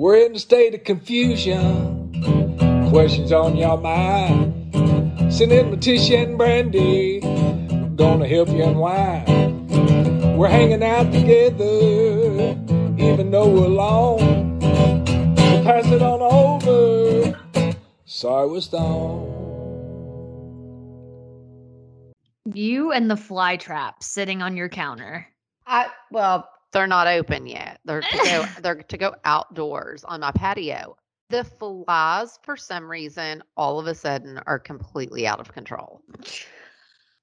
We're in a state of confusion. Questions on your mind. Send in Letitia and Brandi. Gonna help you unwind. We're hanging out together, even though we're alone. So pass it on over. Sorry we're stoned. You and the fly trap sitting on your counter. I well, they're not open yet. They're to go they're to go outdoors on my patio. The flies, for some reason, all of a sudden are completely out of control.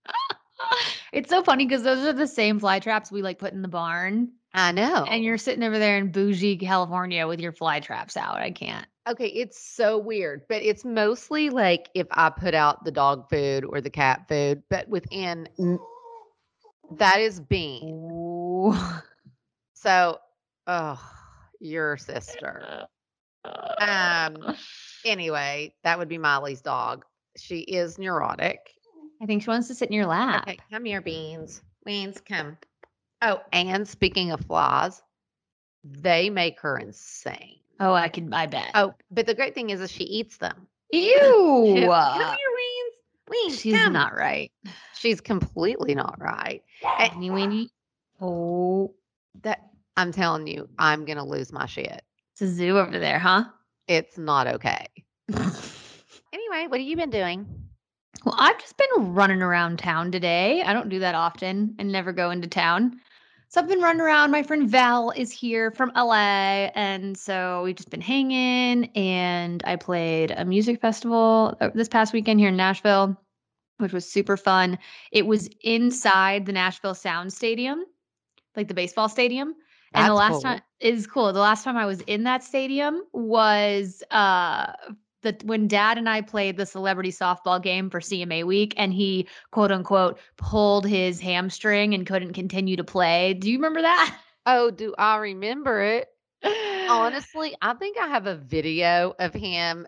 it's so funny because those are the same fly traps we like put in the barn. I know. And you're sitting over there in bougie California with your fly traps out. I can't. Okay, it's so weird, but it's mostly like if I put out the dog food or the cat food, but within that is bean. So, oh, your sister. Um. Anyway, that would be Molly's dog. She is neurotic. I think she wants to sit in your lap. Okay, come here, Beans. Beans, come. Oh, and speaking of flaws, they make her insane. Oh, I can. I bet. Oh, but the great thing is, is she eats them. ew! Come here, Weens. Weens, She's come. not right. She's completely not right. And weenie. Oh, that I'm telling you, I'm gonna lose my shit. it's a zoo over there, huh? It's not okay. Anyway, what have you been doing? Well, I've just been running around town today. I don't do that often and never go into town. So I've been running around. My friend Val is here from LA. And so we've just been hanging. And I played a music festival uh, this past weekend here in Nashville, which was super fun. It was inside the Nashville Sound Stadium, like the baseball stadium. And the last cool. time is cool. The last time I was in that stadium was uh the when dad and I played the celebrity softball game for CMA week and he quote unquote pulled his hamstring and couldn't continue to play. Do you remember that? Oh, do I remember it? Honestly, I think I have a video of him.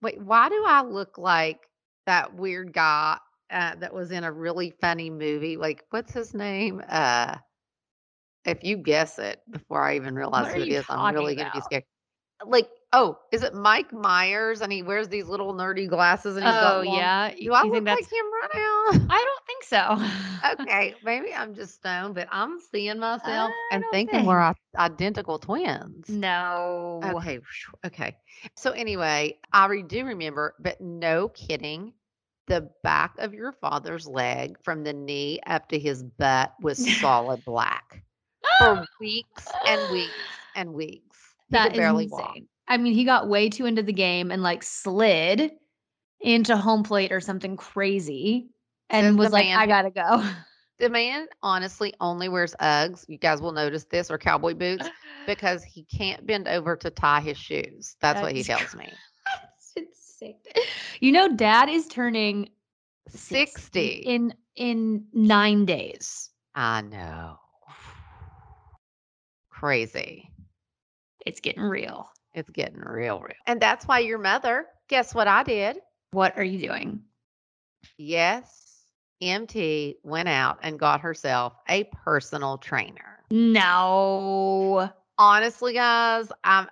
Wait, why do I look like that weird guy uh, that was in a really funny movie? Like, what's his name? Uh, if you guess it before I even realize What who it you is, I'm talking really gonna be about? scared. Like, oh, is it Mike Myers? And he wears these little nerdy glasses and he's got Oh long- yeah. Do I you look think like that's him right now? I don't think so. okay, maybe I'm just stoned, but I'm seeing myself and don't thinking we're i- identical twins. no. Okay, phew, okay. So anyway, I re- do remember, but no kidding, the back of your father's leg from the knee up to his butt was solid black for weeks and weeks and weeks. He That could is barely insane. walk. I mean, he got way too into the game and like slid into home plate or something crazy and was like, man I gotta go. The man honestly only wears Uggs. You guys will notice this or cowboy boots because he can't bend over to tie his shoes. That's what he tells me. That's insane. You know, dad is turning 60. in in nine days. I know. Crazy. It's getting real. It's getting real, real. And that's why your mother, guess what I did? What are you doing? Yes, MT went out and got herself a personal trainer. No. Honestly, guys, I'm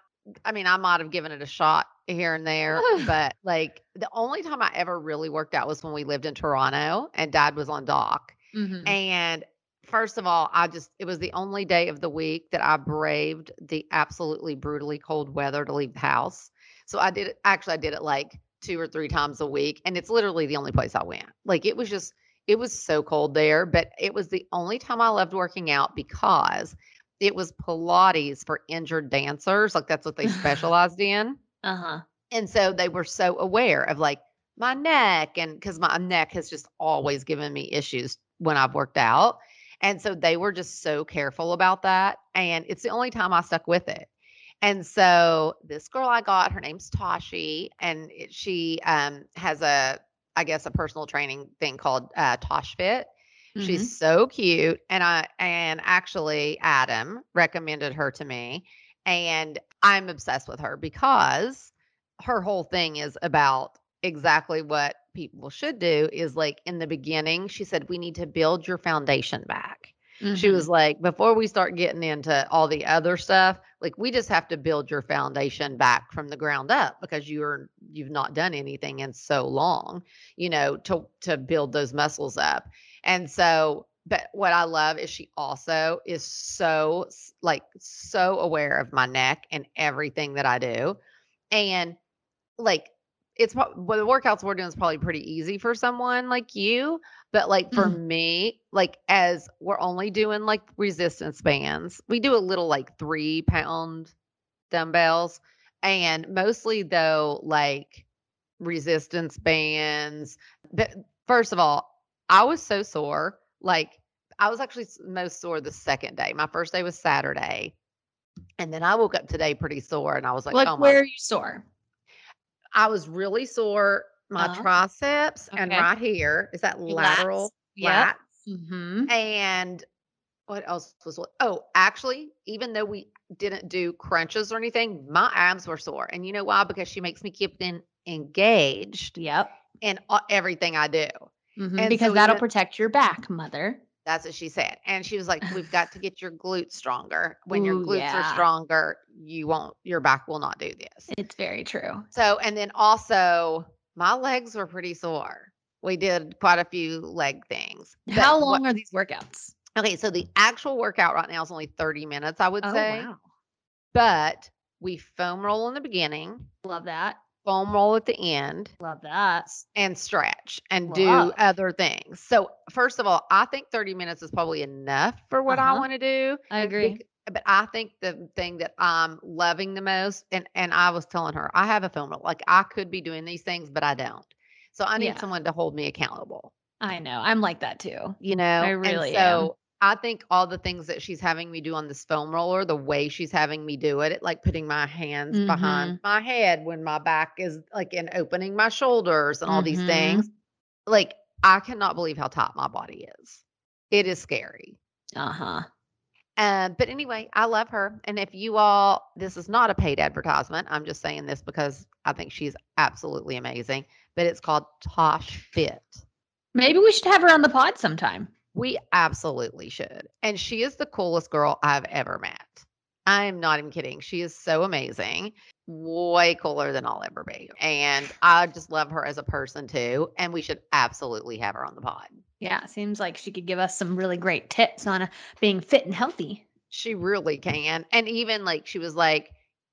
I mean, I might have given it a shot here and there, but like the only time I ever really worked out was when we lived in Toronto and dad was on Doc. Mhm. And first of all, I just, it was the only day of the week that I braved the absolutely brutally cold weather to leave the house. So I did actually, I did it like two or three times a week. And it's literally the only place I went. Like it was just, it was so cold there, but it was the only time I loved working out because it was Pilates for injured dancers. Like that's what they specialized in. Uh-huh. And so they were so aware of like my neck and because my neck has just always given me issues when I've worked out. And so they were just so careful about that. And it's the only time I stuck with it. And so this girl I got, her name's Toshi, and it, she um, has a, I guess, a personal training thing called uh, Tosh Fit. Mhm. She's so cute, and I and actually Adam recommended her to me, and I'm obsessed with her because her whole thing is about exactly what people should do. Is like in the beginning, she said we need to build your foundation back. She Mhm. was like, before we start getting into all the other stuff, like we just have to build your foundation back from the ground up because you're you've not done anything in so long, you know, to to build those muscles up. And so, but what I love is she also is so like so aware of my neck and everything that I do. And like it's well, the workouts we're doing is probably pretty easy for someone like you, but like for Mhm. me, like as we're only doing like resistance bands, we do a little like three pound dumbbells, and mostly though like resistance bands. But first of all, I was so sore. Like I was actually most sore the second day. My first day was Saturday. And then I woke up today pretty sore and I was like, like oh where are you sore? I was really sore. My Oh, triceps and right here is that lateral Yep. Mm-hmm. And what else was? Oh, actually, even though we didn't do crunches or anything, my abs were sore. And you know why? Because she makes me keep them engaged Yep. in everything I do. Mhm, And Because so that'll even- protect your back, mother. That's what she said. And she was like, We've got to get your glutes stronger. When your glutes yeah. are stronger, you won't, your back will not do this. It's very true. So, and then also my legs were pretty sore. We did quite a few leg things. How what- long are these workouts? okay, so the actual workout right now is only 30 minutes, I would Oh say. wow. But we foam roll in the beginning, Love that. Foam roll at the end, Love that. and stretch and do other things. So, first of all, I think 30 minutes is probably enough for what I Uh-huh. want to do. I agree. But I think the thing that I'm loving the most, and and I was telling her, I have a foam roll. Like I could be doing these things, but I don't. So I need Yeah. someone to hold me accountable. I know. I'm like that too. You know, I really and am. so I think all the things that she's having me do on this foam roller, the way she's having me do it, like putting my hands Mm-hmm. behind my head when my back is like, and opening my shoulders and all these Mhm. things, like I cannot believe how tight my body is. It is scary. Uh huh. Um, but anyway, I love her. And if you all, this is not a paid advertisement. I'm just saying this because I think she's absolutely amazing. But it's called Tosh Fit. Maybe we should have her on the pod sometime. We absolutely should. And she is the coolest girl I've ever met. I'm not even kidding. She is so amazing, way cooler than I'll ever be. And I just love her as a person too. And we should absolutely have her on the pod. Yeah, seems like she could give us some really great tips on uh, being fit and healthy. She really can. And even like she was like,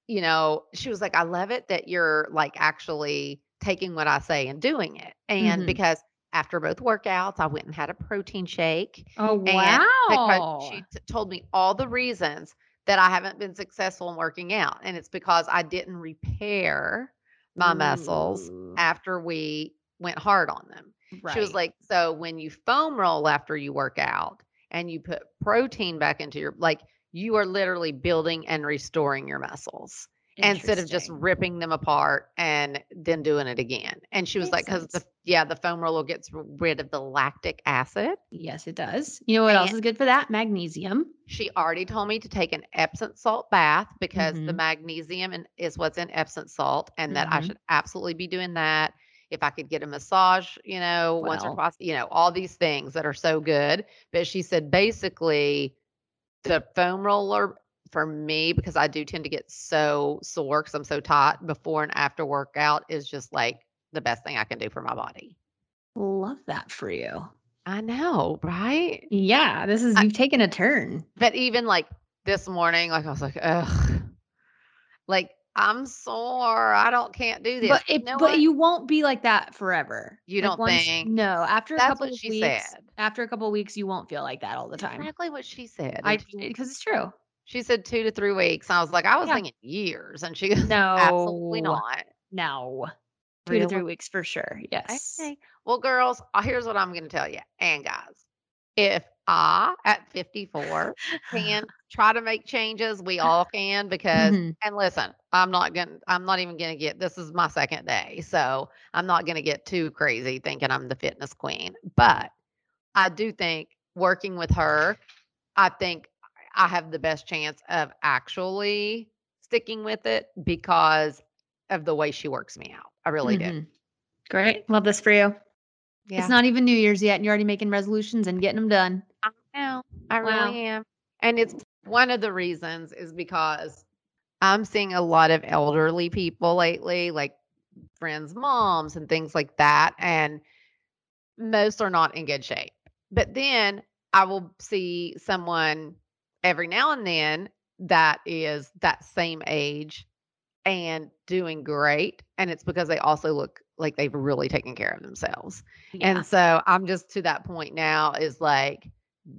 you know, she was like, I love it that you're like actually taking what I say and doing it. And Mhm. because after both workouts, I went and had a protein shake. Oh because wow! she t- told me all the reasons that I haven't been successful in working out. And it's because I didn't repair my muscles after we went hard on them. She was like, so when you foam roll after you work out and you put protein back into your, like, you are literally building and restoring your muscles instead of just ripping them apart and then doing it again. And she was like, because the, yeah, the foam roller gets rid of the lactic acid. Yes, it does. You know what else is good for that? Magnesium. She already told me to take an Epsom salt bath because the Mhm. magnesium in, is what's in Epsom salt, and that I Mhm. should absolutely be doing that. If I could get a massage, you know, once or twice, you know, all these things that are so good. But she said basically the foam roller for me, because I do tend to get so sore because I'm so tight before and after workout, is just like the best thing I can do for my body. Love that for you. I know, right? Yeah, this is I- you've taken a turn. But even like this morning, like I was like, ugh, like I'm sore. I don't can't do this. But You it, know but you won't be like that forever. You Like, don't once- think? No, after a That's couple what of she weeks, said. after a couple of weeks, you won't feel like that all the time. exactly what she said. I because it's true. She said two to three weeks. I was like, I was Yeah. thinking years, and she goes, No, absolutely not. no, two to three weeks for sure. Yes. Okay. Well, girls, uh, here's what I'm going to tell you, and guys, if I, at 54, can try to make changes. We all can because, Mhm. and listen, I'm not going to, I'm not even going to get, this is my second day. So I'm not going to get too crazy thinking I'm the fitness queen. But I do think working with her, I think I have the best chance of actually sticking with it because of the way she works me out. I really do. Mhm. Great. Love this for you. Yeah. It's not even New Year's yet, and you're already making resolutions and getting them done. I know. I Wow. really am. And it's one of the reasons is because I'm seeing a lot of elderly people lately, like friends' moms and things like that. And most are not in good shape. But then I will see someone every now and then that is that same age and doing great. And it's because they also look like they've really taken care of themselves. Yeah. And so I'm just to that point now is like,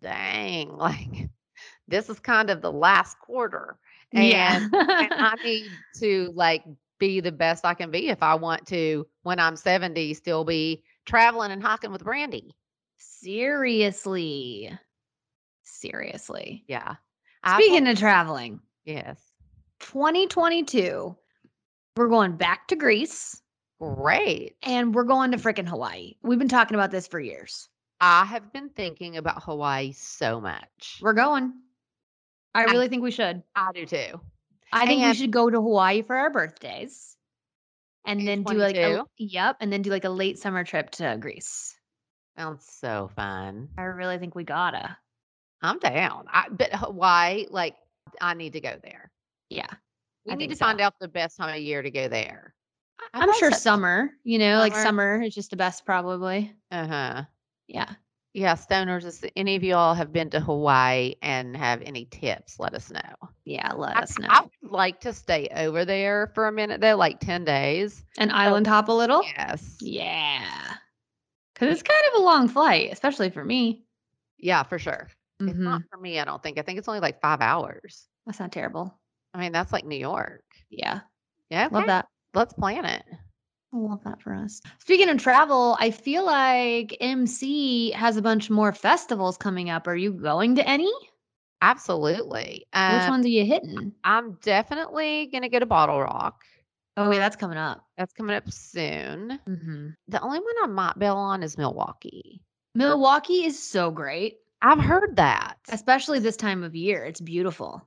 dang, like this is kind of the last quarter. And, yeah. and I need to like be the best I can be if I want to, when I'm 70, still be traveling and hiking with Brandi. Seriously. Seriously. Yeah. Speaking will- of traveling, yes. 2022, we're going back to Greece Great. and we're going to freaking Hawaii. We've been talking about this for years. I have been thinking about Hawaii so much. We're going. I I- really think we should. I do too. I think we should go to Hawaii for our birthdays. And then do like a, yep, and then do like a late summer trip to Greece. Sounds so fun. I really think we gotta. I'm down. I, but Hawaii, like, I need to go there. Yeah. We I need to so. find out the best time of year to go there. I'm sure summer, you know, like Summer. summer is just the best probably. Uh huh. Yeah. Yeah, stoners. If any of y'all have been to Hawaii and have any tips, let us know. Yeah, let I, us know. I would like to stay over there for a minute though, like ten days. An island hop a little? Yes. Yeah. Cause it's kind of a long flight, especially for me. Yeah, for sure. It's Mhm. not for me. I don't think. I think it's only like five hours. That's not terrible. I mean, that's like New York. Yeah. Yeah. Love that. Let's plan it. I love that for us. Speaking of travel, I feel like MT has a bunch more festivals coming up. Are you going to any? Absolutely. Which Um, ones are you hitting? I'm definitely gonna go to BottleRock. Oh, yeah, that's coming up. That's coming up soon. hmm The only one I might bail on is Milwaukee. Milwaukee is so great, I've heard that. especially this time of year. It's beautiful.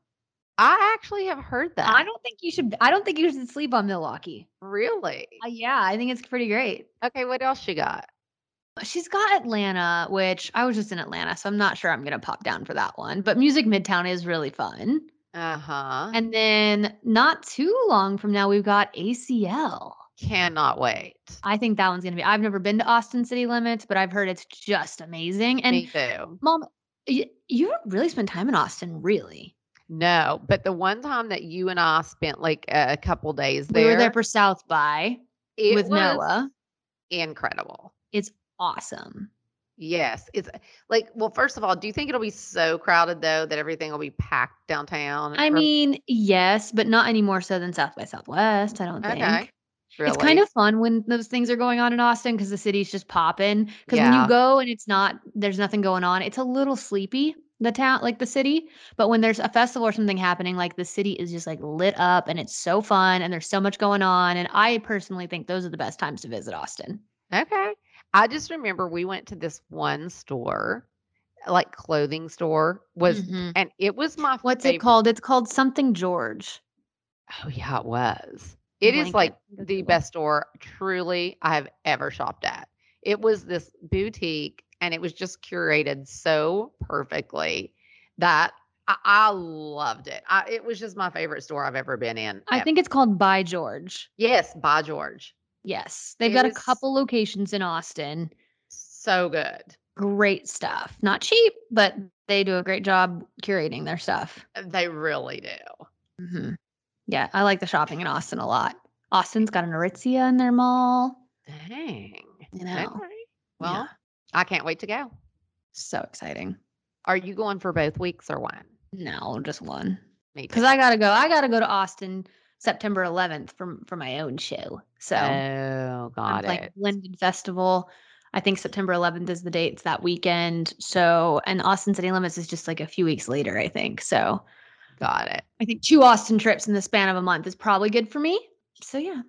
I actually have heard that. I don't think you should. I don't think you should sleep on Milwaukee. really. Uh, yeah, I think it's pretty great. Okay, what else you got? She's got Atlanta, which I was just in Atlanta, so I'm not sure I'm gonna pop down for that one. But Music Midtown is really fun. Uh huh. And then not too long from now, we've got ACL. Cannot wait. I think that one's gonna be. I've never been to Austin City Limits, but I've heard it's just amazing. And Me too. mom, you, you don't really spend time in Austin, really. No, but the one time that you and I spent like a couple days there, We were there for South by it with Noah. incredible. It's awesome. Yes, it's like well. First of all, do you think it'll be so crowded though that everything will be packed downtown? I mean, yes, but not any more so than South by Southwest. I don't think. It's kind of fun when those things are going on in Austin because the city's just popping. Because when you go and it's not, there's nothing going on. It's a little sleepy, the town, like the city. But when there's a festival or something happening, like the city is just like lit up and it's so fun and there's so much going on. And I personally think those are the best times to visit Austin. Okay. I just remember we went to this one store, like clothing store, was Mhm. and it was my What's favorite. it called? It's called something George. Oh yeah, it was. It is like the best store truly I have ever shopped at. It was this boutique and it was just curated so perfectly that I, I loved it. I, it was just my favorite store I've ever been in. I ever. think it's called By George. yes, by George. Yes. They've It got a couple locations in Austin. So good. Great stuff. Not cheap, but they do a great job curating their stuff. They really do. hmm Yeah, I like the shopping in Austin a lot. Austin's got an Aritzia in their mall. Dang. You know, Okay. Well, Yeah. I can't wait to go. so exciting. Are you going for both weeks or one? No, just one. Because I gotta go. I gotta go to Austin September 11th for for my own show. So oh, I'm got playing it. Linden Festival. I think September 11th is the date. It's that weekend. So, and Austin City Limits is just like a few weeks later, I think. So, Got it. I think two Austin trips in the span of a month is probably good for me. So, yeah.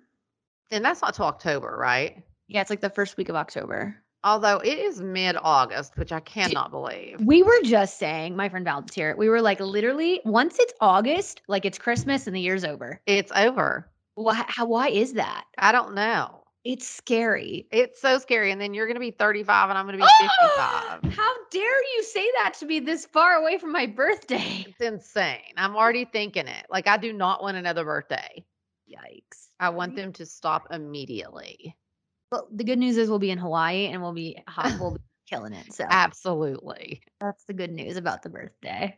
And that's not till October, right? Yeah, it's like the first week of October. Although it is mid August, which I cannot believe. We were just saying, my friend Val here. We were like, literally, once it's August, like it's Christmas and the year's over. It's over. Why? How? Why is that? I don't know. It's scary. It's so scary. And then you're going to be 35 and I'm going to be ah! 55. How dare you say that to me this far away from my birthday? It's insane. I'm already thinking it. Like, I do not want another birthday. Yikes. I want them to stop immediately. Well, the good news is we'll be in Hawaii and we'll be hot. We'll be killing it. So Absolutely. that's the good news about the birthday.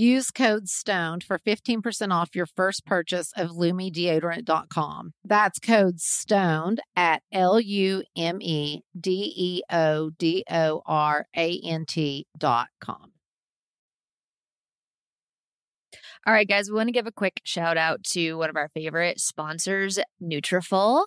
Use code STONED for 15% off your first purchase of LumeDeodorant.com. That's code STONED at L U M E D E O D O R A N T.com. All right, guys, we want to give a quick shout out to one of our favorite sponsors, Nutrafol.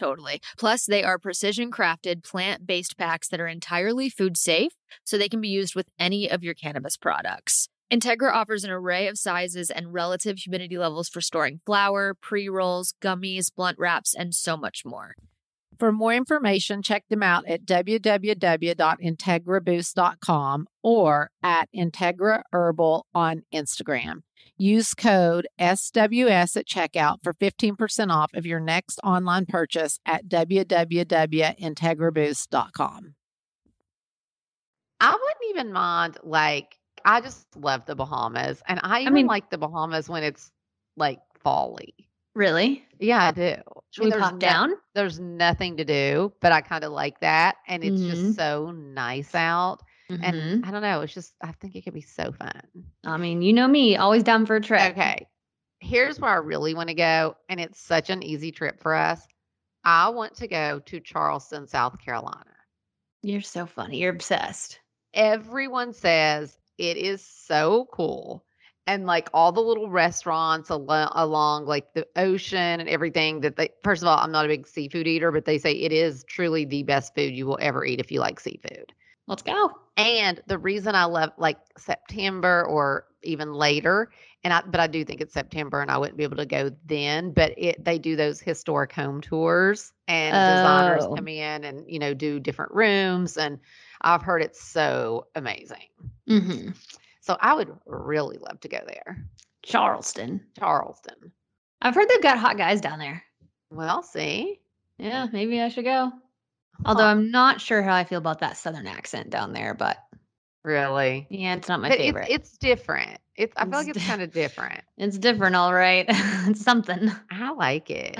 Totally. Plus, they are precision crafted plant based packs that are entirely food safe, so they can be used with any of your cannabis products. Integra offers an array of sizes and relative humidity levels for storing flour, pre rolls, gummies, blunt wraps, and so much more. For more information, check them out at www.integraboost.com or at Integra Herbal on Instagram. Use code SWS at checkout for 15% off of your next online purchase at www.integraboost.com. I wouldn't even mind like I just love the Bahamas, and I even mean- like the Bahamas when it's like folly. Really? Yeah, I do. Should we there's pop no- down? There's nothing to do, but I kind of like that, and it's Mhm. just so nice out. Mhm. And I don't know, it's just I think it could be so fun. I mean, you know me, always down for a trip. Okay, here's where I really want to go, and it's such an easy trip for us. I want to go to Charleston, South Carolina. You're so funny. You're obsessed. everyone says it is so cool and like all the little restaurants al- along like the ocean and everything that they first of all i'm not a big seafood eater but they say it is truly the best food you will ever eat if you like seafood Let's go. and the reason i love like september or even later and i but i do think it's september and i wouldn't be able to go then but it they do those historic home tours and designers Oh. come in and you know do different rooms and i've heard it's so amazing Mm-hmm. So i would really love to go there Charleston. charleston I've heard they've got hot guys down there. well see Yeah, maybe I should go. Although Huh, I'm not sure how I feel about that southern accent down there, but really yeah, it's not my but favorite. it's, it's different it's i feel like It's di- kind of different It's different, all right. it's something. i like it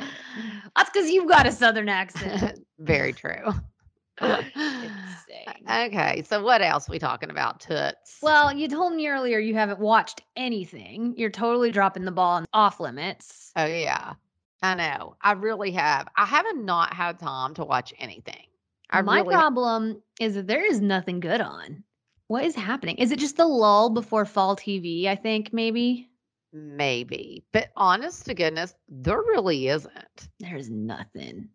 That's because you've got a southern accent. very true. Okay, so what else we talking about, Toots? Well, you told me earlier you haven't watched anything. You're totally dropping the ball on off limits. oh yeah, I know. I really have. I haven't not had time to watch anything. I My really problem is that there is nothing good on. What is happening? Is it just the lull before fall TV? I think maybe maybe, but honest to goodness, there really isn't. there's nothing.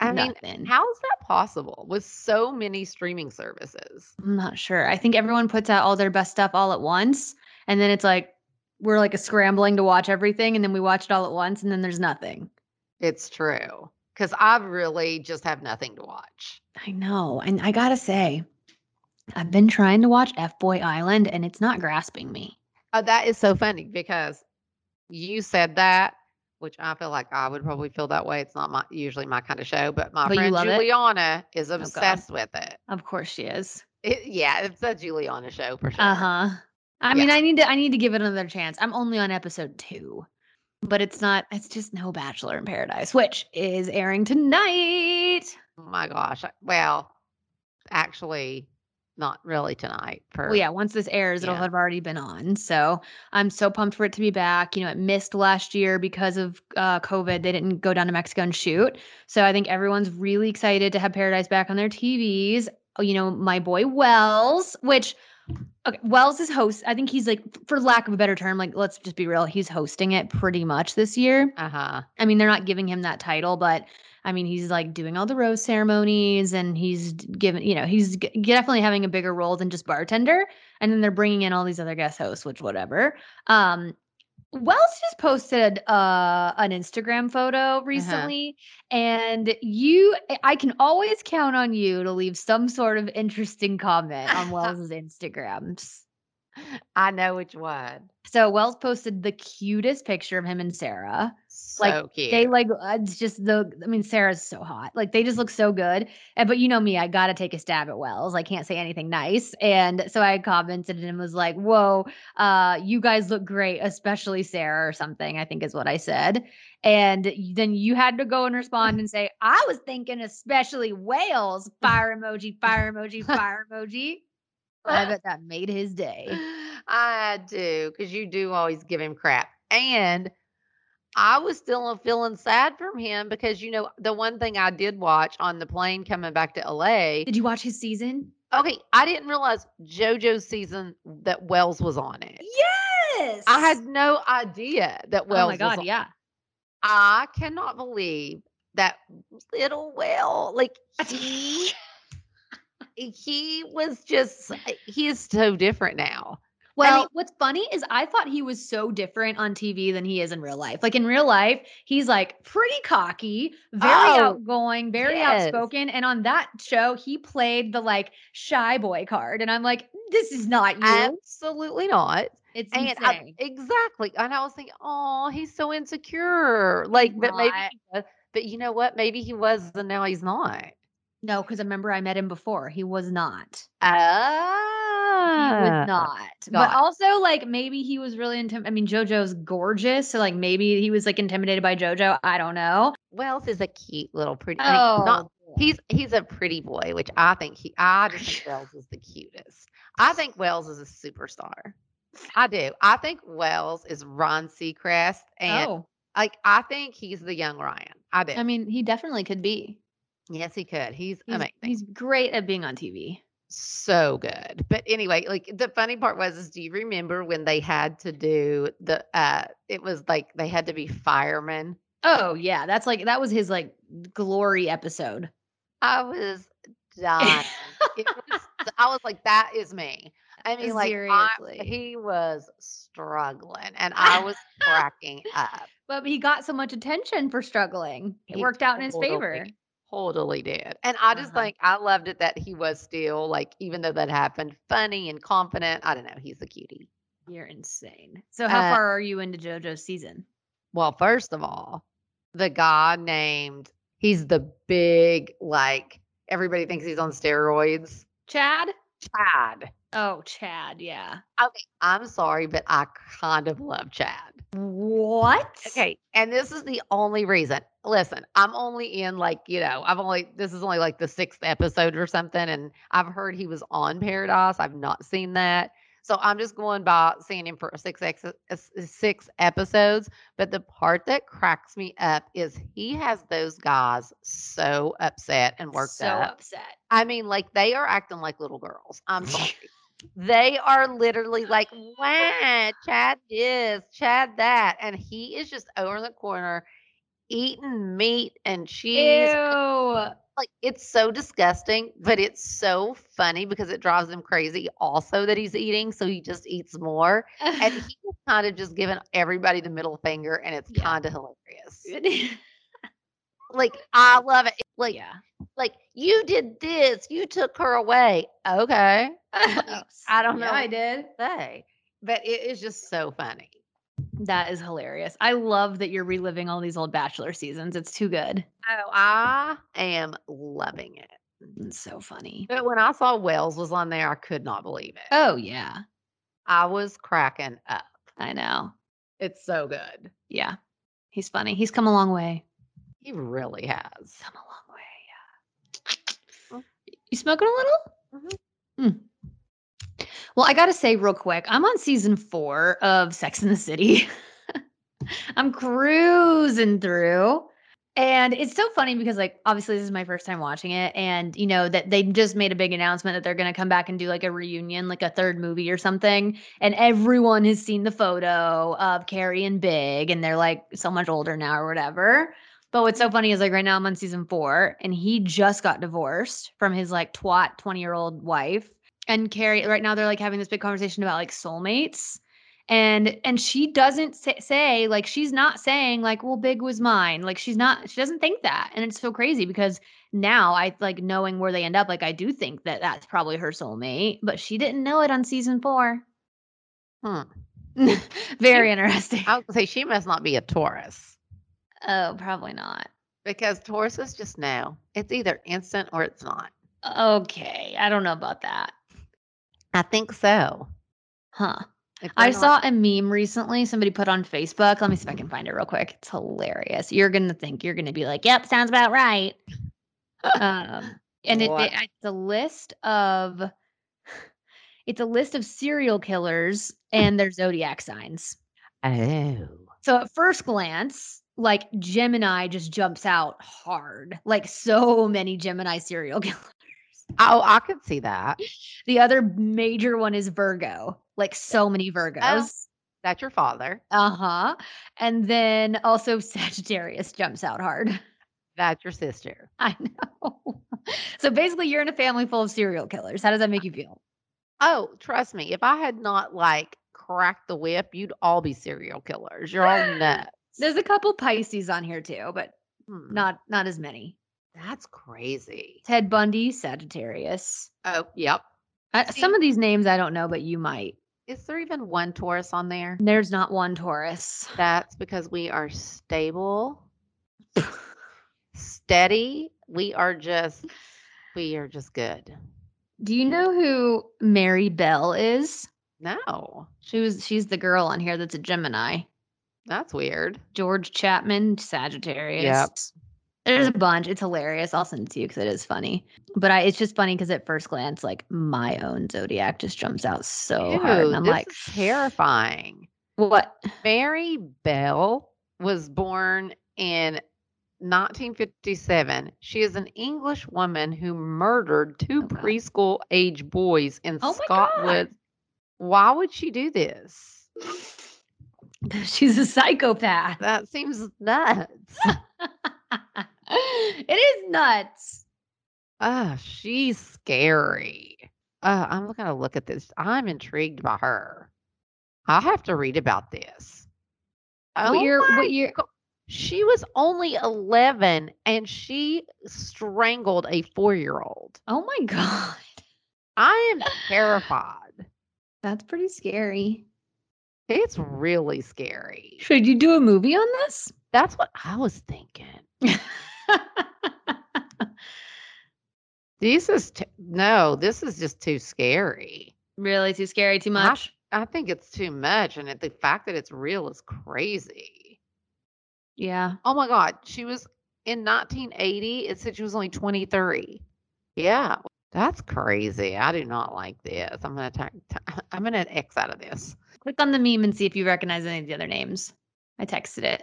I mean, nothing. how is that possible with so many streaming services? I'm not sure. I think everyone puts out all their best stuff all at once, and then it's like we're like a scrambling to watch everything, and then we watch it all at once, and then there's nothing. It's true because I really just have nothing to watch. I know, and I gotta say, I've been trying to watch F Boy Island, and it's not grasping me. Uh, that is so funny because you said that, which I feel like I would probably feel that way. It's not my usually my kind of show, but my But friend? Juliana is God. obsessed with it. Of course she is. It- Yeah, it's a Juliana show for sure. Uh huh. I mean, Yeah. I need to I need to give it another chance. I'm only on episode two, but it's not. It's just no Bachelor in Paradise, which is airing tonight. Oh my gosh. Well, actually, not really tonight. For Well, yeah, once this airs, it'll have already been on. So I'm so pumped for it to be back. You know, it missed last year because of uh, COVID. They didn't go down to Mexico and shoot. So I think everyone's really excited to have Paradise back on their TVs. Oh, you know, my boy Wells, which okay, Wells is host. I think he's like, for lack of a better term, like let's just be real, he's hosting it pretty much this year. Uh huh. I mean, they're not giving him that title, but I mean, he's like doing all the rose ceremonies and he's given, you know, he's g- definitely having a bigger role than just bartender. And then they're bringing in all these other guest hosts, which whatever. Um, Wells just posted uh, an Instagram photo recently, and you, I- I can always count on you to leave some sort of interesting comment on Wells's Instagrams. I know which one. So Wells posted the cutest picture of him and Sarah. So Like, cute. They like uh, it's just the I mean Sarah's so hot. Like they just look so good. And but you know me, I got to take a stab at Wells. I can't say anything nice. And so I commented and was like, "Whoa, uh you guys look great, especially Sarah or something." I think is what I said. And then you had to go and respond and say, "I was thinking especially whales." Fire emoji, fire emoji, fire emoji. I bet that made his day. I do, because you do always give him crap. And I was still feeling sad from him because, you know, the one thing I did watch on the plane coming back to LA. Did you watch his season? Okay, I didn't realize JoJo's season that Wells was on it. Yes. I had no idea that Wells Oh my was god, yeah. I cannot believe that little Will, like he, he was just, he is so different now. Well, mean- what's funny is I thought he was so different on TV than he is in real life. Like in real life, he's like pretty cocky, very Oh, outgoing, very yes. outspoken. And on that show, he played the like shy boy card. And I'm like, this is not you. Absolutely not. it's And insane. I, exactly. And I was thinking, oh, he's so insecure. Like, but maybe, not. he was, but you know what? Maybe he was, and now he's not. no, because I remember I met him before. He was not. Ah, He was not. But also, like, maybe he was really intimidated. I mean, JoJo's gorgeous. So, like, maybe he was like intimidated by JoJo. I don't know. Wells is a cute little pretty. I mean, not oh, he's he's a pretty boy, which I think he. I just think Wells is the cutest. I think Wells is a superstar. I do. I think Wells is Ryan Seacrest, and oh, like I think he's the young Ryan. I do. I mean, he definitely could be. yes, he could. He's, He's, amazing. he's great at being on TV. So good. But anyway, like the funny part was is do you remember when they had to do the uh it was like they had to be firemen? Oh yeah, that's like that was his like glory episode. I was dying. was, I was like, that is me. I mean, like I, he was struggling and I was cracking up. But he got so much attention for struggling. It He worked out in his totally- favor. Totally did. And I just Uh-huh. think I loved it that he was still like, even though that happened, funny and confident. I don't know. He's a cutie. You're insane. So how Uh, far are you into JoJo's season? Well, first of all, the guy named he's the big like everybody thinks he's on steroids. Chad? Chad. Oh, Chad, yeah. Okay, I'm sorry, but I kind of love Chad. What? Okay, and this is the only reason. Listen, I'm only in like, you know, I've only this is only like the sixth episode or something, and I've heard he was on Paradise. I've not seen that. So I'm just going by seeing him for six ex- six episodes. But the part that cracks me up is he has those guys so upset and worked so up. So upset. I mean, like they are acting like little girls. I'm sorry. They are literally like, wow, Chad this, Chad that. And he is just over in the corner eating meat and cheese. Ew. Like it's so disgusting, but it's so funny because it drives him crazy also that he's eating. So he just eats more. And he's kind of just giving everybody the middle finger and it's Yeah. kind of hilarious. Like I love it. Like yeah. like you did this, you took her away. Okay. I don't know Yeah, I did. Say. But it is just so funny. That is hilarious. I love that you're reliving all these old Bachelor seasons. It's too good. Oh, I am loving it. It's so funny. But when I saw Wells was on there, I could not believe it. Oh, yeah. I was cracking up. I know. It's so good. Yeah. He's funny. He's come a long way. He really has. Come a long. You smoking a little? Hmm. Well, I got to say real quick, I'm on season four of Sex and the City. I'm cruising through. And it's so funny because, like, obviously, this is my first time watching it. And, you know, that they just made a big announcement that they're going to come back and do like a reunion, like a third movie or something. And everyone has seen the photo of Carrie and Big, and they're like so much older now or whatever. But what's so funny is like right now I'm on season four and he just got divorced from his like twat 20 year old wife. And Carrie, right now they're like having this big conversation about like soulmates. And and she doesn't say, say like she's not saying like well big was mine like she's not she doesn't think that and it's so crazy because now I like knowing where they end up like I do think that that's probably her soulmate but she didn't know it on season 4 Hmm. very interesting I was gonna say she must not be a Taurus oh probably not because Tauruses just know it's either instant or it's not. okay I don't know about that I think so. huh I saw a meme recently somebody put on Facebook. Let me see if I can find it real quick. It's hilarious. You're gonna think you're gonna be like, "Yep, sounds about right." um, and it, it, it's a list of it's a list of serial killers and their zodiac signs. Oh. So at first glance, like Gemini just jumps out hard. Like so many Gemini serial killers. Oh, I could see that. The other major one is Virgo. Like so many Virgos. That's your father. Uh-huh. And then also Sagittarius jumps out hard. That's your sister. I know. So basically you're in a family full of serial killers. How does that make you feel? Oh, trust me, if I had not like cracked the whip, you'd all be serial killers. You're all nuts. There's a couple Pisces on here too, but Hmm, not not as many. That's crazy. Ted Bundy, Sagittarius. Oh, yep. See- some of these names I don't know, but you might. Is there even one Taurus on there? There's not one Taurus. That's because we are stable, steady. We are just, we are just good. Do you know who Mary Bell is? No, She was she's the girl on here that's a Gemini. That's weird. George Chapman, Sagittarius. There's a bunch. It's hilarious. I'll send it to you because it is funny. But I, it's just funny because at first glance, like my own zodiac just jumps out so hard. And I'm like, terrifying. what? Mary Bell was born in 1957. She is an English woman who murdered two Oh, preschool age boys in Oh. Scotland. Why would she do this? She's a psychopath. That seems nuts. it is nuts. Ah, she's scary. Uh, I'm gonna look at this. I'm intrigued by her. I'll have to read about this. Oh what year? my What year? She was only 11 and she strangled a four year old. Oh my god, I am terrified. that's pretty scary. It's really scary. Should you do a movie on this? That's what I was thinking. This is t- no, this is just too scary. really too scary? Too much? I think it's too much, and it, the fact that it's real is crazy. Yeah. Oh my God, she was in 1980. It said she was only 23. Yeah, that's crazy. I do not like this. I'm gonna I'm gonna X out of this. Click on the meme and see if you recognize any of the other names. I texted it.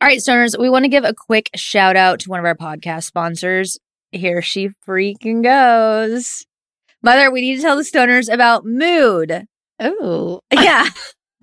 All right, stoners, we want to give a quick shout out to one of our podcast sponsors. Here she freaking goes. Mother, we need to tell the stoners about Mood. Oh, Yeah.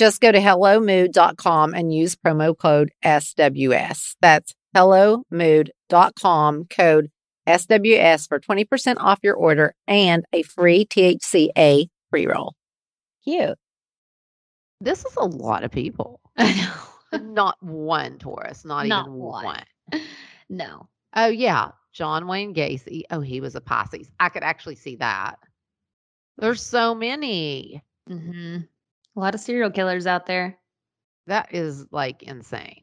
Just go to hellomood.com and use promo code SWS. That's hellomood.com code SWS for 20% off your order and a free THCA pre roll. Cute. This is a lot of people. I know. Not one Taurus, not, Not even one. one. no. Oh yeah, John Wayne Gacy. Oh, he was a Pisces. I could actually see that. There's so many. hmm A lot of serial killers out there. That is like insane.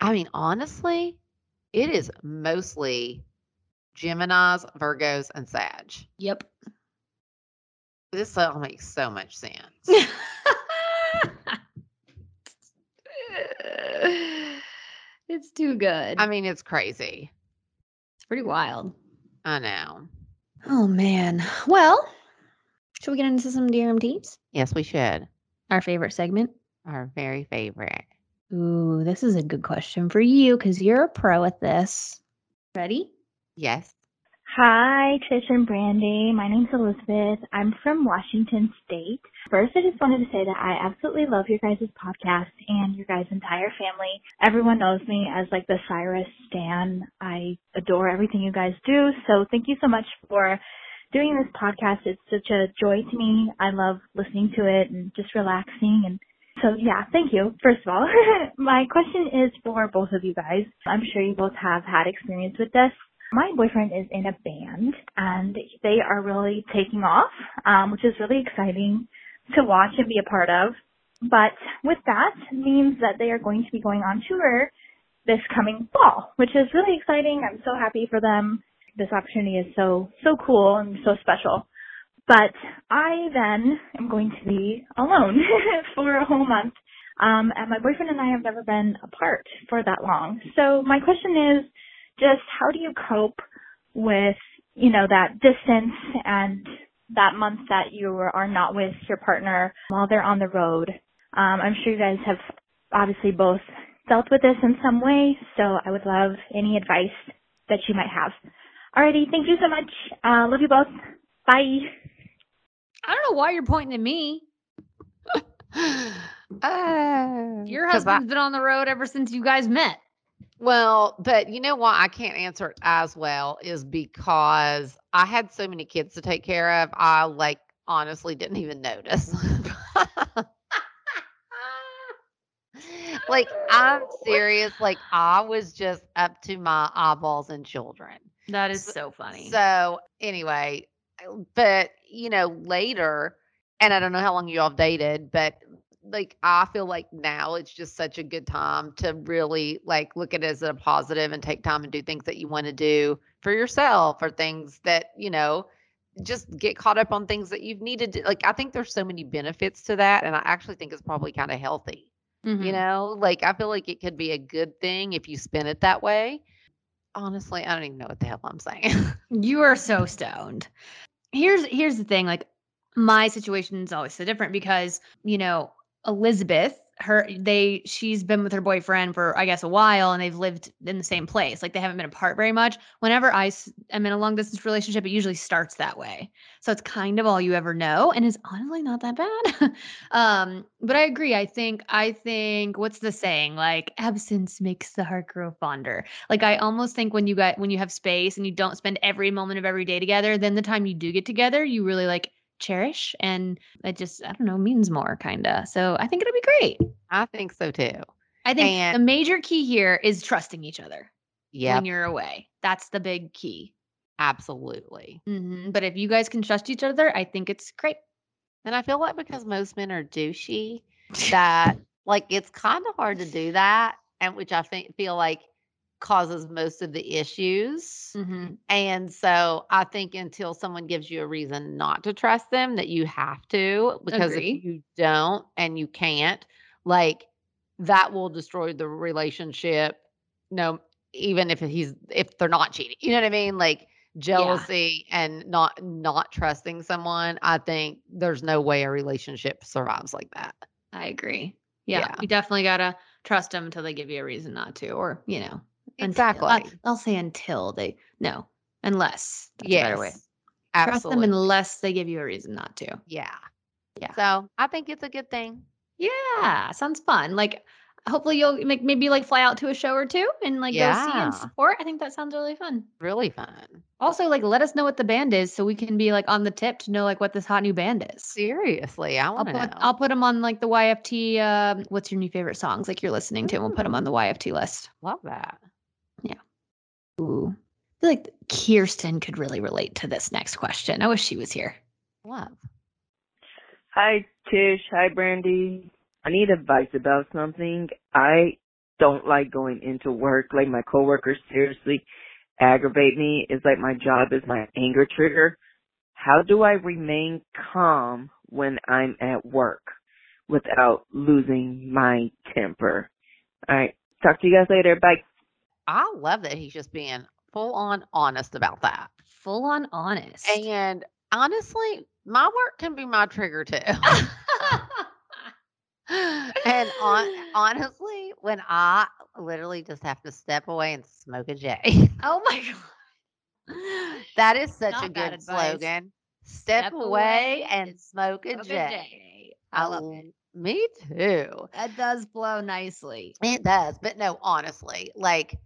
I mean, honestly, it is mostly Geminis, Virgos, and Sag. Yep. This all makes so much sense. it's too good. I mean, it's crazy. it's pretty wild. I know. Oh man. Well, should we get into some Dear MTs? Yes, we should. Our favorite segment. Our very favorite. Ooh, this is a good question for you because you're a pro at this. Ready? Yes. Hi, Trish and Brandi. My name's Elizabeth. I'm from Washington State. First, I just wanted to say that I absolutely love your guys' podcast and your guys' entire family. Everyone knows me as like the Cyrus Stan. I adore everything you guys do. So thank you so much for doing this podcast. It's such a joy to me. I love listening to it and just relaxing and so yeah, thank you. First of all, my question is for both of you guys. I'm sure you both have had experience with this. My boyfriend is in a band and they are really taking off, um, which is really exciting to watch and be a part of. But with that means that they are going to be going on tour this coming fall, which is really exciting. I'm so happy for them. This opportunity is so, so cool and so special. But I then am going to be alone for a whole month. Um, and my boyfriend and I have never been apart for that long. So my question is, just how do you cope with, you know, that distance and that month that you are not with your partner while they're on the road? Um, I'm sure you guys have obviously both dealt with this in some way, so I would love any advice that you might have. Alrighty, thank you so much. Uh, love you both. Bye. I don't know why you're pointing at me. Uh, Your 'cause I- husband's been on the road ever since you guys met. Well, but you know why I can't answer it as well is because I had so many kids to take care of. I like honestly didn't even notice. like I'm serious. Like I was just up to my eyeballs in children. That is S- so funny. So anyway, but you know, later, and I don't know how long you all dated, but like I feel like now it's just such a good time to really like look at it as a positive and take time and do things that you want to do for yourself or things that, you know, just get caught up on things that you've needed to like I think there's so many benefits to that and I actually think it's probably kind of healthy. Mhm. You know, like I feel like it could be a good thing if you spin it that way. Honestly, I don't even know what the hell I'm saying. You are so stoned. Here's here's the thing, like my situation is always so different because, you know, Elizabeth, her they she's been with her boyfriend for I guess a while and they've lived in the same place. Like they haven't been apart very much. Whenever I am in a long distance relationship, it usually starts that way. So it's kind of all you ever know and is honestly not that bad. um, but I agree. I think I think what's the saying? Like absence makes the heart grow fonder. Like I almost think when you got when you have space and you don't spend every moment of every day together, then the time you do get together, you really like cherish and it just I don't know means more kind of. So I think it'll be great. I think so too. I think And- the major key here is trusting each other Yeah, when you're away. That's the big key. absolutely. hmm But if you guys can trust each other, I think it's great. And I feel like because most men are douchey, that like it's kind of hard to do that, and which I think feel like causes most of the issues. hmm And so I think until someone gives you a reason not to trust them, that you have to, because Agree. if you don't and you can't, like that will destroy the relationship. No, even if he's if they're not cheating, you know what I mean? Like jealousy and not not trusting someone. I think there's no way a relationship survives like that. I agree. Yeah, Yeah. you definitely gotta trust them until they give you a reason not to, or you know, Exactly. I, will say until they no, unless that's a better way. yes. Trust them unless they give you a reason not to. yeah. Yeah. So I think it's a good thing. Yeah, sounds fun. Like, hopefully you'll make maybe like fly out to a show or two and like go see and support. I think that sounds really fun. Really fun. Also, like, let us know what the band is so we can be like on the tip to know like what this hot new band is. Seriously, I I'll want to put know. I'll put them on like the YFT. Um, what's your new favorite songs? Like you're listening to, and we'll put them on the YFT list. Love that. Ooh, I feel like Kirsten could really relate to this next question. I wish she was here. Love. Hi, Tish. Hi, Brandi. I need advice about something. I don't like going into work. Like my coworkers seriously aggravate me. It's like my job is my anger trigger. How do I remain calm when I'm at work without losing my temper? All right. Talk to you guys later. Bye. I love that he's just being full on honest about that. Full on honest. And honestly, my work can be my trigger too. and on, honestly, when I literally just have to step away and smoke a J. oh my god. That is such a Not bad good advice. slogan. Step, Step away away and smoke a a J. J. I love l- it. Me too. That does blow nicely. It does. But no, honestly, like,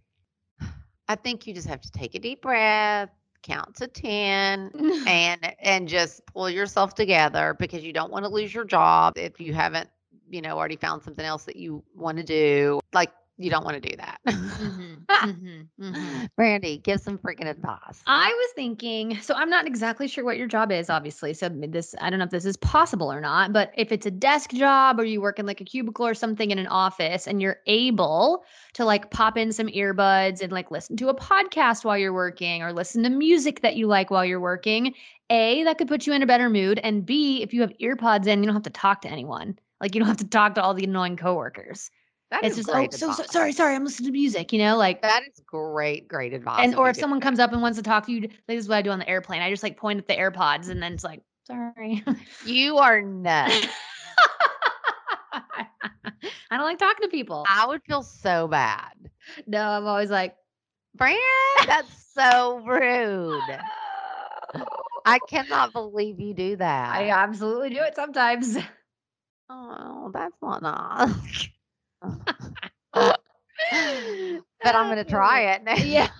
I think you just have to take a deep breath, count to 10, and and just pull yourself together because you don't want to lose your job if you haven't you know already found something else that you want to do. Like you don't want to do that Mhm, mhm, mhm. Brandi give some freaking advice I was thinking, so I'm not exactly sure what your job is, obviously. So this, I don't know if this is possible or not, but if it's a desk job or you work in like a cubicle or something in an office and you're able to like pop in some earbuds and like listen to a podcast while you're working or listen to music that you like while you're working, A, that could put you in a better mood. And B, if you have earpods in, you don't have to talk to anyone. Like you don't have to talk to all the annoying coworkers. That it's is just, oh, so, so sorry, sorry, I'm listening to music, you know, like that is great great advice and and or if someone comes up and wants to talk to you, like, this is what I do on the airplane. I just like point at the AirPods and then it's like, sorry. you are nuts I don't like talking to people. i would feel so bad No, I'm always like, brand that's so rude i cannot believe you do that I absolutely do it sometimes. oh that's not nice but i'm gonna try it Yeah.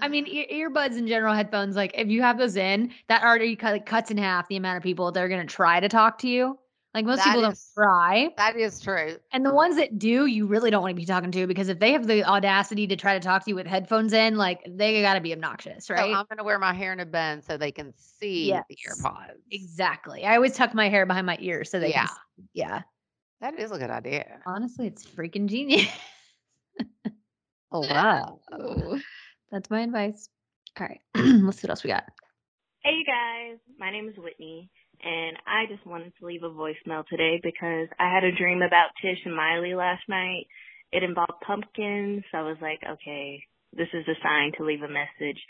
I mean, ear- earbuds in general, headphones, like if you have those in, that already cut, like, cuts in half the amount of people that are going to try to talk to you. Like most That people don't try. that is true And the ones that do, you really don't want to be talking to because if they have the audacity to try to talk to you with headphones in, like they got to be obnoxious, So right? I'm gonna wear my hair in a bun so they can see the Yes. earpods. exactly. I always tuck my hair behind my ears so they Yeah. Yeah. That is a good idea. Honestly, it's freaking genius. Oh wow. That's my advice. All right. Let's see what else we got. Hey, you guys. My name is Whitney, and I just wanted to leave a voicemail today because I had a dream about Tish and Miley last night. It involved pumpkins, so I was like, okay, this is a sign to leave a message.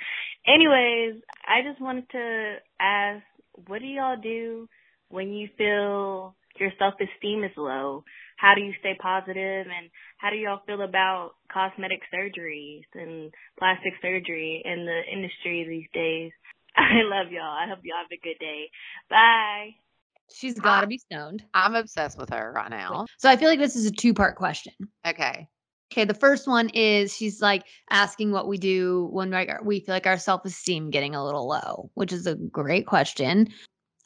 Anyways, I just wanted to ask, what do y'all do when you feel your self-esteem is low? How do you stay positive, and how do y'all feel about cosmetic surgeries and plastic surgery in the industry these days? I love y'all. I hope y'all have a good day. Bye. She's got to be stoned. I'm obsessed with her right now. So I feel like this is a two part question. Okay. Okay, the first one is she's like asking what we do when we feel like our self esteem getting a little low, which is a great question.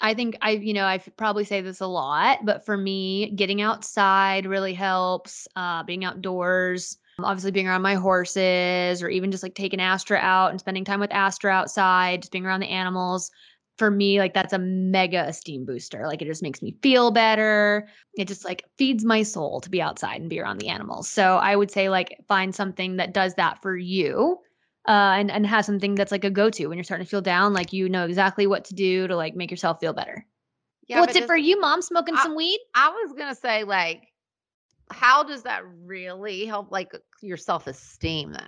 I think I, you know, I probably say this a lot, but for me, getting outside really helps. Uh, being outdoors, obviously being around my horses, or even just like taking Astra out and spending time with Astra outside, just being around the animals. For me, like that's a mega esteem booster. Like it just makes me feel better it just like feeds my soul to be outside and be around the animals. So I would say like find something that does that for you. Uh, and and have something that's like a go-to when you're starting to feel down, like you know exactly what to do to like make yourself feel better. Yeah, What's it for you, mom? Smoking I- some weed? I was gonna say like, how does that really help like your self esteem though?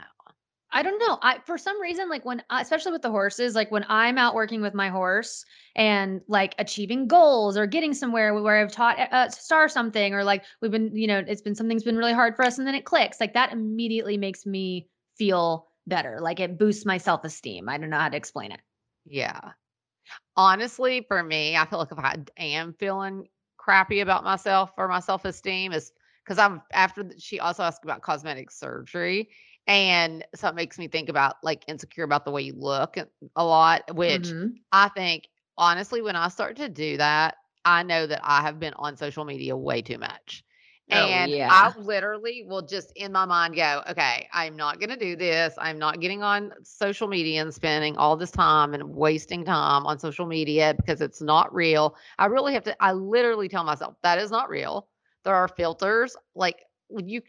I don't know. I for some reason like when especially with the horses, like when I'm out working with my horse and like achieving goals or getting somewhere where I've taught uh, Star something or like we've been, you know, it's been something's been really hard for us and then it clicks. Like that immediately makes me feel better. Like it boosts my self-esteem. I don't know how to explain it. Yeah. Honestly, for me, I feel like if I am feeling crappy about myself or my self esteem is because I'm after th- she also asked about cosmetic surgery. And so it makes me think about like insecure about the way you look a- lot, which Mhm. I think honestly, when I start to do that, I know that I have been on social media way too much. Oh, And yeah. I literally will just in my mind go, okay, I'm not going to do this. I'm not getting on social media and spending all this time and wasting time on social media because it's not real. I really have to, I literally tell myself that is not real. There are filters. Like you,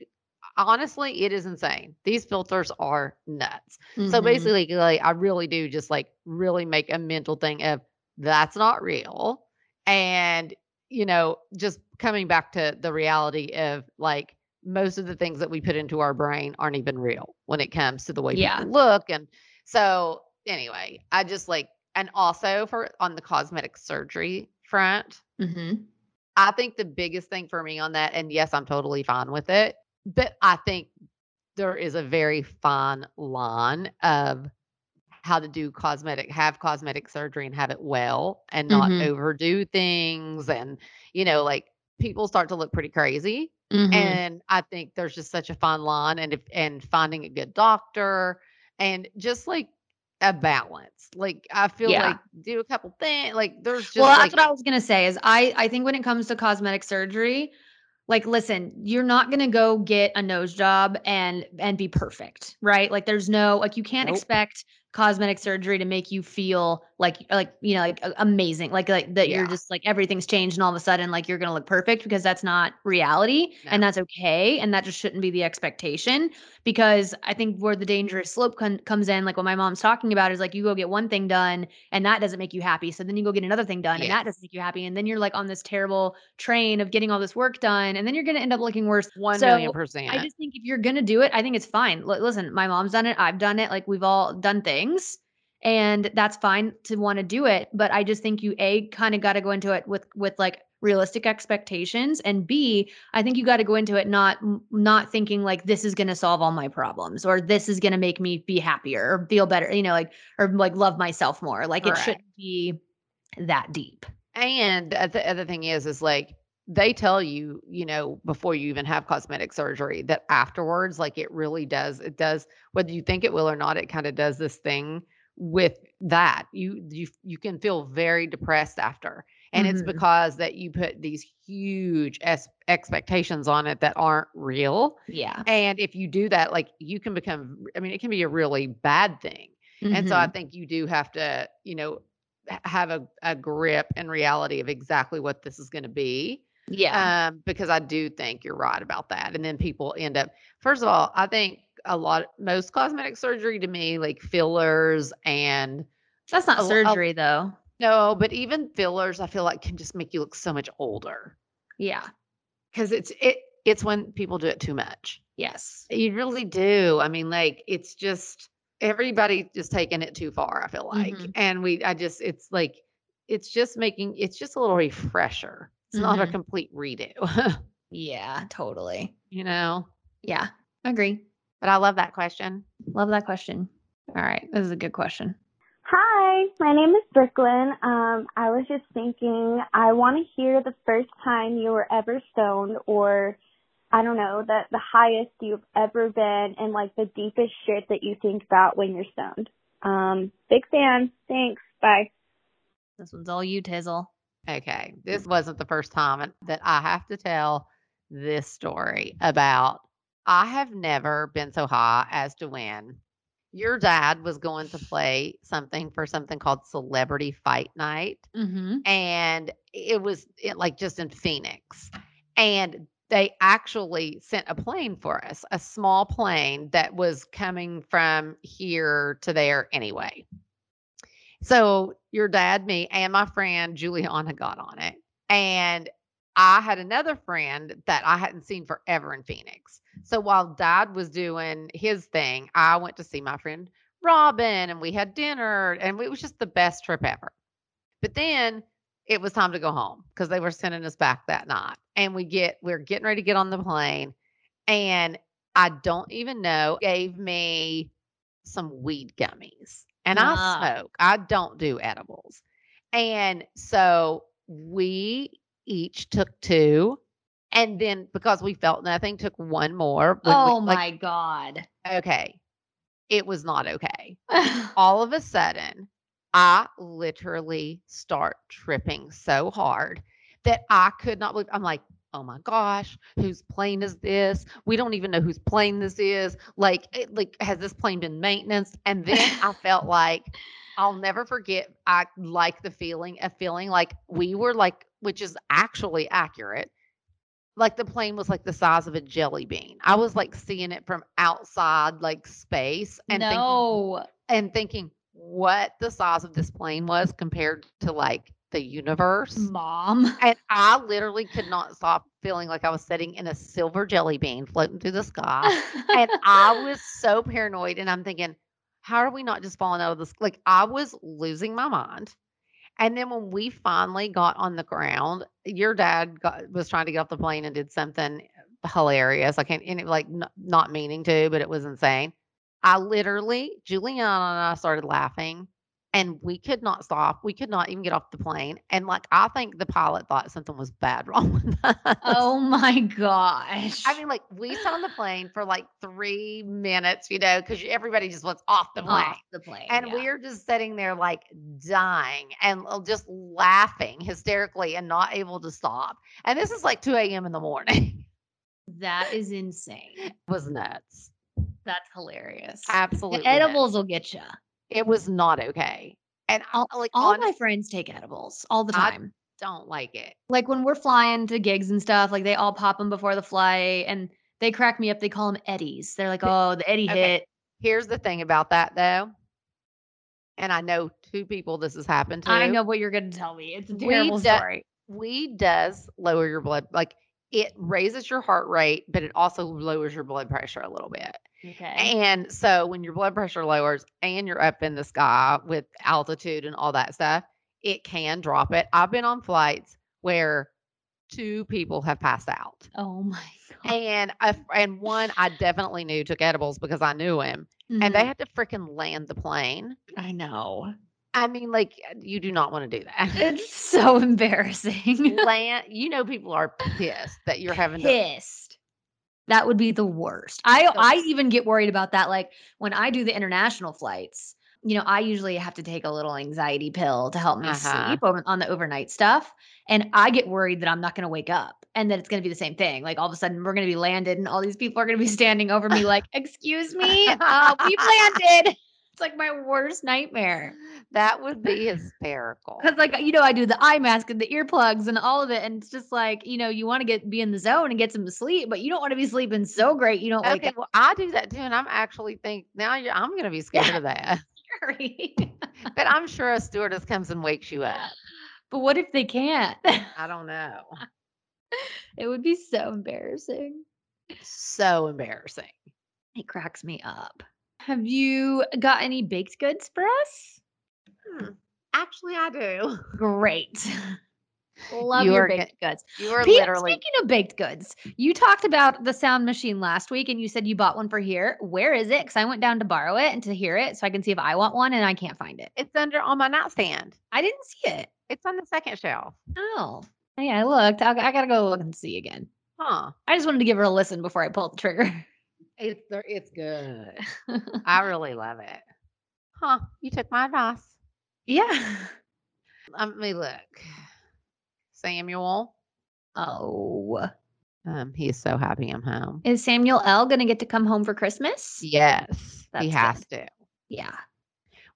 honestly, it is insane. These filters are nuts. So Mhm. basically, like, I really do just like really make a mental thing of that's not real. And, you know, just coming back to the reality of like most of the things that we put into our brain aren't even real when it comes to the way Yeah. people look. And so, anyway, I just like, and also for on the cosmetic surgery front, Mhm. I think the biggest thing for me on that, and yes, I'm totally fine with it, but I think there is a very fine line of how to do cosmetic, have cosmetic surgery and have it well and not Mhm. overdo things. And, you know, like people start to look pretty crazy. Mhm. And I think there's just such a fine line and if and finding a good doctor and just like a balance. Like I feel Yeah. like do a couple things. Like there's just well, like that's what I was gonna say. Is I I think when it comes to cosmetic surgery, like listen, you're not gonna go get a nose job and and be perfect, right? Like there's no like you can't Nope. expect cosmetic surgery to make you feel like like you know like amazing like like that you're just like everything's changed and all of a sudden like you're gonna look perfect because that's not reality and that's okay and that just shouldn't be the expectation because i think where the dangerous slope con- comes in like what my mom's talking about is like you go get one thing done and that doesn't make you happy so then you go get another thing done and that doesn't make you happy and then you're like on this terrible train of getting all this work done and then you're gonna end up looking worse one so million percent. I just think if you're gonna do it, I think it's fine. L- listen, my mom's done it. I've done it. Like we've all done things, and that's fine to want to do it. But I just think you a kind of got to go into it with with like realistic expectations, and b I think you got to go into it not not thinking like this is gonna solve all my problems or this is gonna make me be happier or feel better. You know, like or like love myself more. Like it shouldn't be that deep. And uh, the other thing is, is like they tell you, you know, before you even have cosmetic surgery, that afterwards, like it really does, it does, whether you think it will or not, it kind of does this thing with that. You you you can feel very depressed after, and it's Mhm. because that you put these huge es- expectations on it that aren't real. Yeah. And if you do that, like you can become, I mean, it can be a really bad thing. And so I Mhm. think you do have to, you know, have a, a grip and reality of exactly what this is going to be. Yeah. Um, because I do think you're right about that. And then people end up, first of all, I think a lot, most cosmetic surgery to me, like fillers and that's not a lo- a- surgery though. no, but even fillers, I feel like can just make you look so much older Yeah. because it's, it, it's when people do it too much. Yes. You really do. I mean, like it's just everybody just taking it too far, I feel like. Mhm. And we I just it's like it's just making it's just a little refresher. It's not a Mhm. complete redo, Yeah, totally. you know. Yeah, agree. But I love that question. Love that question. All right, this is a good question. Hi, my name is Brooklyn. Um, I was just thinking, I want to hear the first time you were ever stoned, or I don't know, the the highest you've ever been, and like the deepest shit that you think about when you're stoned. Um, big fan. Thanks. Bye. This one's all you, Tizzle. Okay. This wasn't the first time that I have to tell this story about I have never been so high as to win. your dad was going to play something for something called Celebrity Fight Night. Mm-hmm. and it was it, like just in Phoenix. And they actually sent a plane for us, a small plane that was coming from here to there anyway. So your dad, me, and my friend Juliana got on it. And I had another friend that I hadn't seen forever in Phoenix. So while dad was doing his thing, I went to see my friend Robin and we had dinner and it was just the best trip ever. But then it was time to go home because they were sending us back that night. And we get we're getting ready to get on the plane. And I don't even know, gave me some weed gummies. And I Ah. smoke. I don't do edibles. And so we each took two. And then because we felt nothing, took one more. when we- Oh like, my god. okay. It was not okay all of a sudden, I literally start tripping so hard that I could not believe. I'm like, oh my gosh, whose plane is this? We don't even know whose plane this is. Like, it- like has this plane been maintenance? And then I felt like I'll never forget. I like the feeling of feeling like we were like, which is actually accurate. Like the plane was like the size of a jelly bean. I was like seeing it from outside, like space, and thinking, and thinking what the size of this plane was compared to like the universe. Mom. And I literally could not stop feeling like I was sitting in a silver jelly bean floating through the sky. and I was so paranoid. And I'm thinking, how are we not just falling out of this? Like I was losing my mind. And then when we finally got on the ground, your dad got, was trying to get off the plane and did something hilarious. I can't, and it, like n- not meaning to, but it was insane. I literally, Juliana and I started laughing and we could not stop. We could not even get off the plane. And like, I think the pilot thought something was bad wrong with us. Oh my gosh. I mean, like, we sat on the plane for like three minutes, you know, because everybody just wants off the plane. off the plane. And yeah. we're just sitting there like dying and uh, just laughing hysterically and not able to stop. And this is like 2 a.m. in the morning. that is insane. it was nuts. That's hilarious. Absolutely. The nuts. edibles will get you. It was not okay. And All, like all my friends take edibles all the I- time. don't like it. like when we're flying to gigs and stuff, like they all pop them before the flight and they crack me up. They call them edies. They're like, oh, the Edie Okay. hit. Here's the thing about that though. And I know two people this has happened to. I know what you're going to tell me. It's a We terrible do- story. weed does lower your blood like it raises your heart rate but it also lowers your blood pressure a little bit Okay. and so when your blood pressure lowers and you're up in the sky with altitude and all that stuff it can drop it i've been on flights where two people have passed out Oh my god. and a, and one i definitely knew took edibles because i knew him and they mm-hmm. had to freaking land the plane. I know. i mean like uh, you do not want to do that It's so embarrassing. land you know people are pissed that you're having to Pissed. That would be the worst. I So- I even get worried about that. Like when I do the international flights, you know, I usually have to take a little anxiety pill to help me Uh-huh. sleep over, on the overnight stuff. And I get worried that I'm not going to wake up and that it's going to be the same thing. Like all of a sudden we're going to be landed and all these people are going to be standing over me like, excuse me, uh, we've landed. Like my worst nightmare. That would be hysterical. Because like uh, you know, I do the eye mask and the earplugs and all of it, and it's just like you know, you want to get be in the zone and get some sleep, but you don't want to be sleeping so great you don't Okay, up well, I do that too, and I'm actually think now you're, I'm going to be scared of that. But I'm sure a stewardess comes and wakes you up. but what if they can't? I don't know. it would be so embarrassing. So embarrassing. It cracks me up. Have you got any baked goods for us? Hmm. Actually, I do. Great. Love You your baked goods. You are Pete, literally. speaking of baked goods, you talked about the sound machine last week and you said you bought one for here. Where is it? Because I went down to borrow it and to hear it so I can see if I want one and I can't find it. It's under on my nightstand. I didn't see it. It's on the second shelf. Oh, yeah, I looked. I, I gotta go look and see again. Huh. I just wanted to give her a listen before I pulled the trigger. It's it's good. I really love it. Huh. You took my advice. yeah. Let me look. Samuel. Oh, Um, he is so happy I'm home. is Samuel L gonna get to come home for Christmas? Yes, That's he good. has to. Yeah.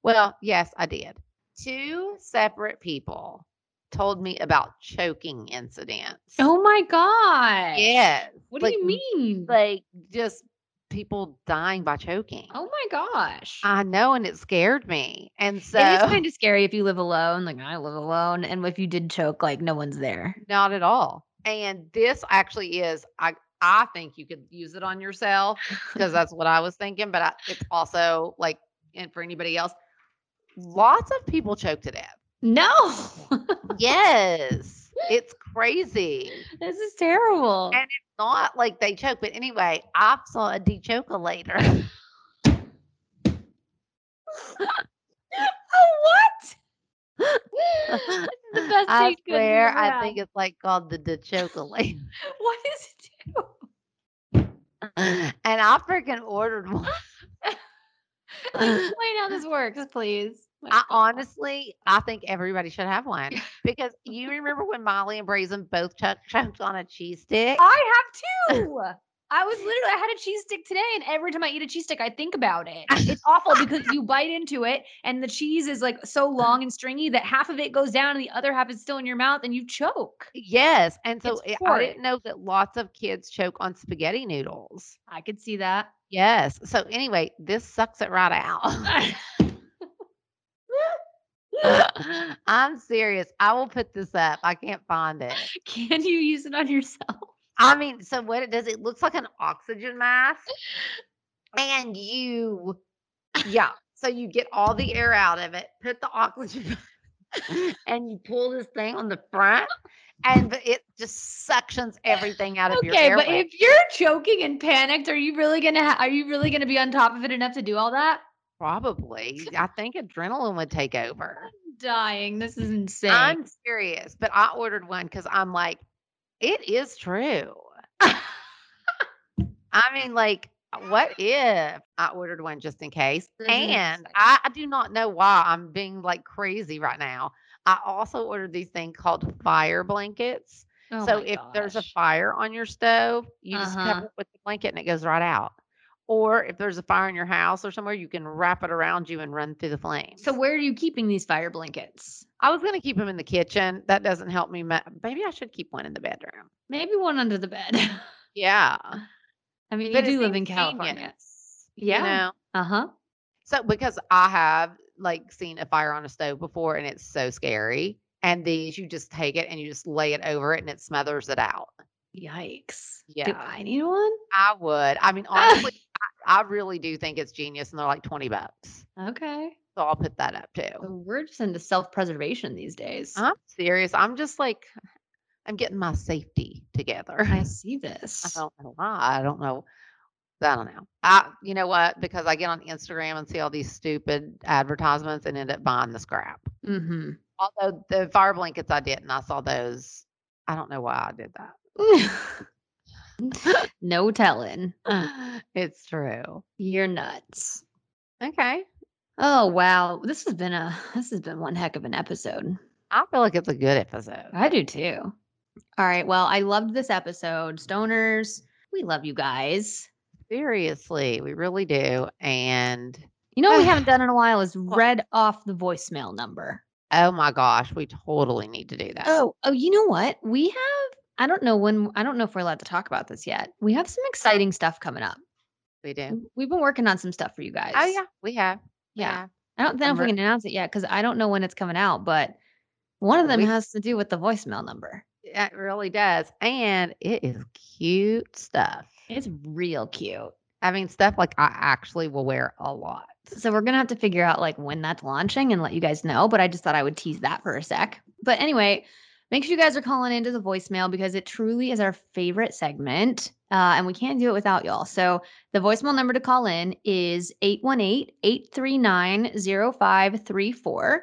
Well, yes, I did. Two separate people told me about choking incidents. Oh my god. yes. What like, do you mean? Like just people dying by choking. oh my gosh. I know, and it scared me. And so, It is kind of scary if you live alone. Like I live alone, and if you did choke, like no one's there. not at all. And this actually is, I I think you could use it on yourself because that's what I was thinking. But I, it's also like, and for anybody else, lots of people choke to death. No, Yes, it's crazy. this is terrible. And it's not like they choke, but anyway, I saw a De-Chokealator. oh, what? the best I baked goods you've swear, I had. think it's like called the dechoker later. What does it do? and I freaking ordered one. Explain how this works, please. I God. Uh-huh. honestly, I think everybody should have one because you remember when Molly and Braison both ch- choked on a cheese stick? I have two. I was literally I had a cheese stick today, and every time I eat a cheese stick, I think about it. It's awful because you bite into it, and the cheese is like so long and stringy that half of it goes down, and the other half is still in your mouth, and you choke. Yes, and so It's I- I horrid. didn't know that lots of kids choke on spaghetti noodles. I could see that. Yes. So anyway, this sucks it right out. I'm serious. I will put this up. I can't find it. Can you use it on yourself? I mean, so what it does, it looks like an oxygen mask. And you, yeah. So you get all the air out of it, put the oxygen and you pull this thing on the front, and it just suctions everything out of your Okay, but if you're choking and panicked, are you really gonna ha- are you really gonna be on top of it enough to do all that? Probably, I think adrenaline would take over. I'm dying. This is insane. I'm serious, but I ordered one because I'm like, it is true. I mean, like, what if I ordered one just in case? Mhm. And I, I do not know why I'm being like crazy right now. I also ordered these things called fire blankets. Oh so if there's a fire on your stove, you just Uh-huh. cover it with the blanket and it goes right out. Or if there's a fire in your house or somewhere, you can wrap it around you and run through the flames. So where are you keeping these fire blankets? I was gonna keep them in the kitchen. That doesn't help me. ma- Maybe I should keep one in the bedroom. Maybe one under the bed. Yeah, I mean, But you do live in California. genius, Yeah. You know? Uh huh. So because I have like seen a fire on a stove before, and it's so scary. And these, you just take it and you just lay it over it, and it smothers it out. Yikes. Yeah. Do. I need one? I would. I mean, honestly, I, really do think it's genius, and they're like twenty bucks. Okay. So I'll put that up So too. we're just into self preservation these days. I'm serious. I'm just like, I'm getting my safety together. I see this. I don't know why. I don't know. I don't know. I, you know what? Because I get on Instagram and see all these stupid advertisements and end up buying the scrap. Mm-hmm. Although the fire blankets I didn't. I saw those. I don't know why I did that. no telling. Uh. it's true. You're nuts. Okay. Oh wow. This has been a this has been one heck of an episode. I feel like it's a good episode. I do too. All right. Well, I loved this episode. Stoners, we love you guys. Seriously, we really do. And You know what we haven't done in a while is read off the voicemail number. oh my gosh, we totally need to do that. Oh, oh, you know what? We have I don't know when I don't know if we're allowed to talk about this yet. We have some exciting stuff coming up. we do. We've been working on some stuff for you guys. Oh yeah, we have. We Yeah. I don't know if we can announce it yet because I don't know when it's coming out, but one of them We- has to do with the voicemail number. It really does. And it is cute stuff. It's real cute. I mean, stuff like I actually will wear a lot. So we're gonna have to figure out like when that's launching and let you guys know. But I just thought I would tease that for a sec. But anyway, make sure you guys are calling into the voicemail because it truly is our favorite segment. Uh, and we can't do it without y'all. So the voicemail number to call in is 818-839-0534.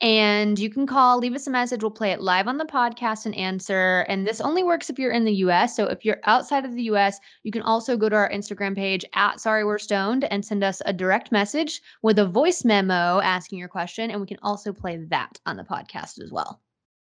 And you can call, leave us a message. We'll play it live on the podcast and answer. And this only works if you're in the US. So if you're outside of the US, you can also go to our Instagram page at Sorry We're Stoned and send us a direct message with a voice memo asking your question. And we can also play that on the podcast as well.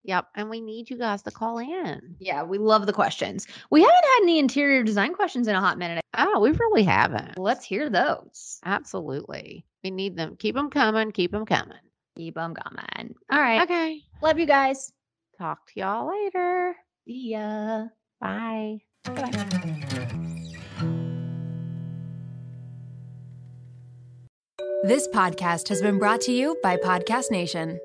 Yep. And we need you guys to call in. Yeah, we love the questions. We haven't had any interior design questions in a hot minute. Oh, we really haven't. Let's hear those. Absolutely. We need them. Keep them coming. Keep them coming. Keep 'em coming. All right. Okay. Love you guys. Talk to y'all later. See ya. Bye. This podcast has been brought to you by Podcast Nation.